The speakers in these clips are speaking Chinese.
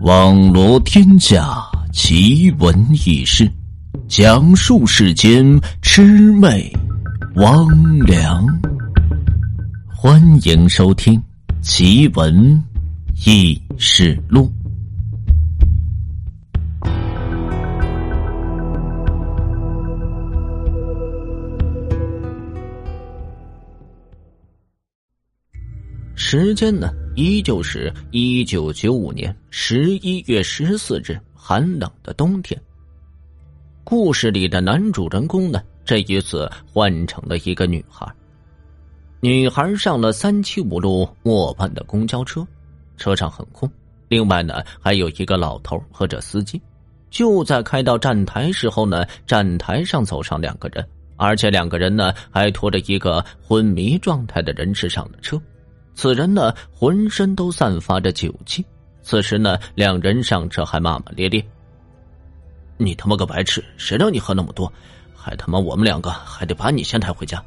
网罗天下奇闻异事，讲述世间魑魅魍魉。欢迎收听《奇闻异事录》。时间呢？依旧是一九九五年十一月十四日，寒冷的冬天。故事里的男主人公呢，这一次换成了一个女孩。女孩上了三七五路末班的公交车，车上很空。另外呢，还有一个老头和这司机。就在开到站台时候呢，站台上走上两个人，而且两个人呢，还拖着一个昏迷状态的人士上了车。此人呢，浑身都散发着酒气。此时呢，两人上车还骂骂咧咧：“你他妈个白痴！谁让你喝那么多？还他妈我们两个还得把你先抬回家。”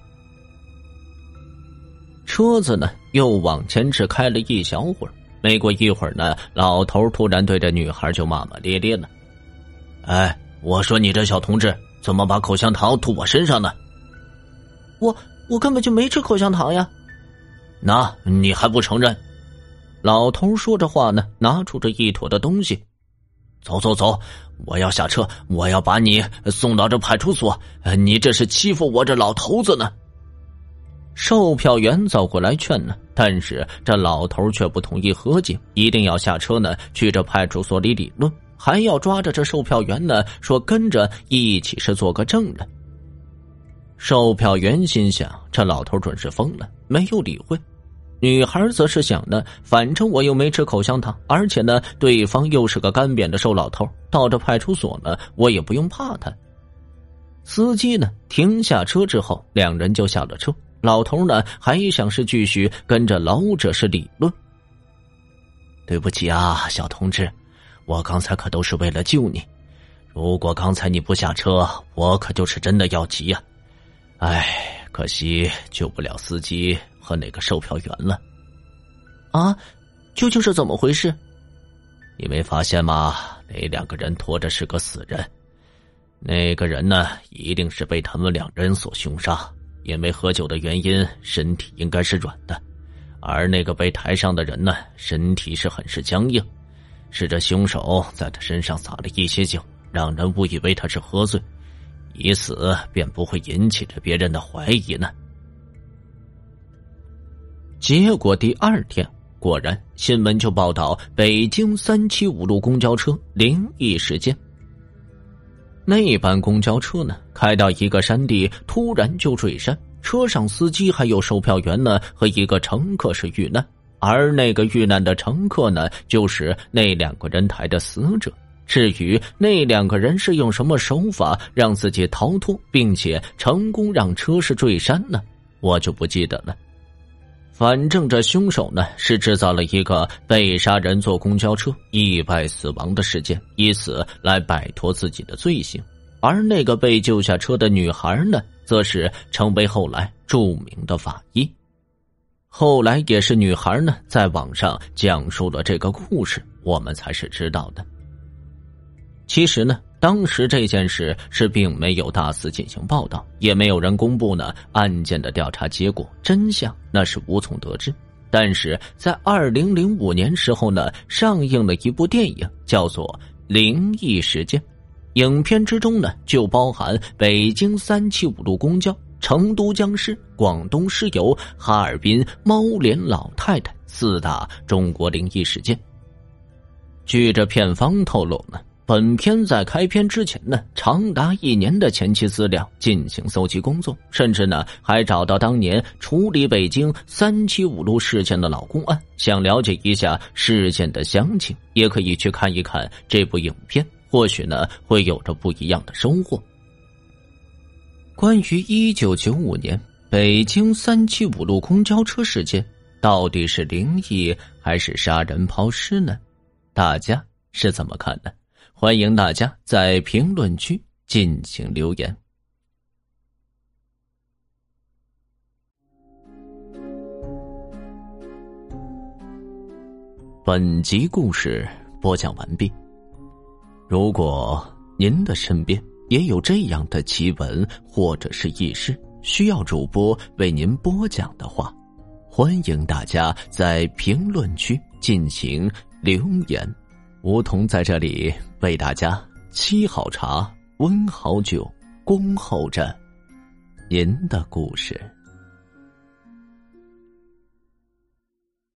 车子呢，又往前只开了一小会儿。没过一会儿呢，老头突然对着女孩就骂骂咧咧了：“哎，我说你这小同志，怎么把口香糖吐我身上呢？”“我我根本就没吃口香糖呀！”那你还不承认？老头说着话呢，拿出这一坨的东西。走走走，我要下车，我要把你送到这派出所。你这是欺负我这老头子呢！售票员走过来劝呢，但是这老头却不同意和解，一定要下车呢，去这派出所里理论，还要抓着这售票员呢，说跟着一起是做个证人。售票员心想：这老头准是疯了，没有理会。女孩则是想呢，反正我又没吃口香糖，而且呢，对方又是个干瘪的瘦老头，到这派出所呢，我也不用怕他。司机呢，停下车之后，两人就下了车。老头呢，还想是继续跟着老者是理论。对不起啊，小同志，我刚才可都是为了救你。如果刚才你不下车，我可就是真的要急呀。唉，可惜救不了司机和那个售票员了。啊，究竟是怎么回事？你没发现吗？那两个人拖着是个死人。那个人呢，一定是被他们两人所凶杀。因为喝酒的原因，身体应该是软的。而那个被抬上的人呢，身体是很是僵硬。是这凶手在他身上撒了一些酒，让人误以为他是喝醉。以此便不会引起着别人的怀疑呢。结果第二天，果然新闻就报道北京三七五路公交车灵异事件。那班公交车呢，开到一个山地，突然就坠山，车上司机还有售票员呢和一个乘客是遇难，而那个遇难的乘客呢，就是那两个人抬的死者。至于那两个人是用什么手法让自己逃脱，并且成功让车是坠山呢？我就不记得了。反正这凶手呢是制造了一个被杀人坐公交车意外死亡的事件，以此来摆脱自己的罪行。而那个被救下车的女孩呢，则是成为后来著名的法医。后来也是女孩呢在网上讲述了这个故事，我们才是知道的。其实呢，当时这件事是并没有大肆进行报道，也没有人公布呢案件的调查结果，真相那是无从得知。但是在二零零五年时候呢，上映了一部电影，叫做《灵异事件》，影片之中呢就包含北京三七五路公交、成都僵尸、广东尸油、哈尔滨猫脸老太太四大中国灵异事件。据这片方透露呢。本片在开片之前呢，长达一年的前期资料进行搜集工作，甚至呢还找到当年处理北京三七五路事件的老公安，想了解一下事件的详情，也可以去看一看这部影片，或许呢会有着不一样的收获。关于一九九五年北京三七五路公交车事件，到底是灵异还是杀人抛尸呢？大家是怎么看的？欢迎大家在评论区进行留言。本集故事播讲完毕。如果您的身边也有这样的奇闻或者是轶事，需要主播为您播讲的话，欢迎大家在评论区进行留言。梧桐在这里为大家沏好茶、温好酒，恭候着您的故事。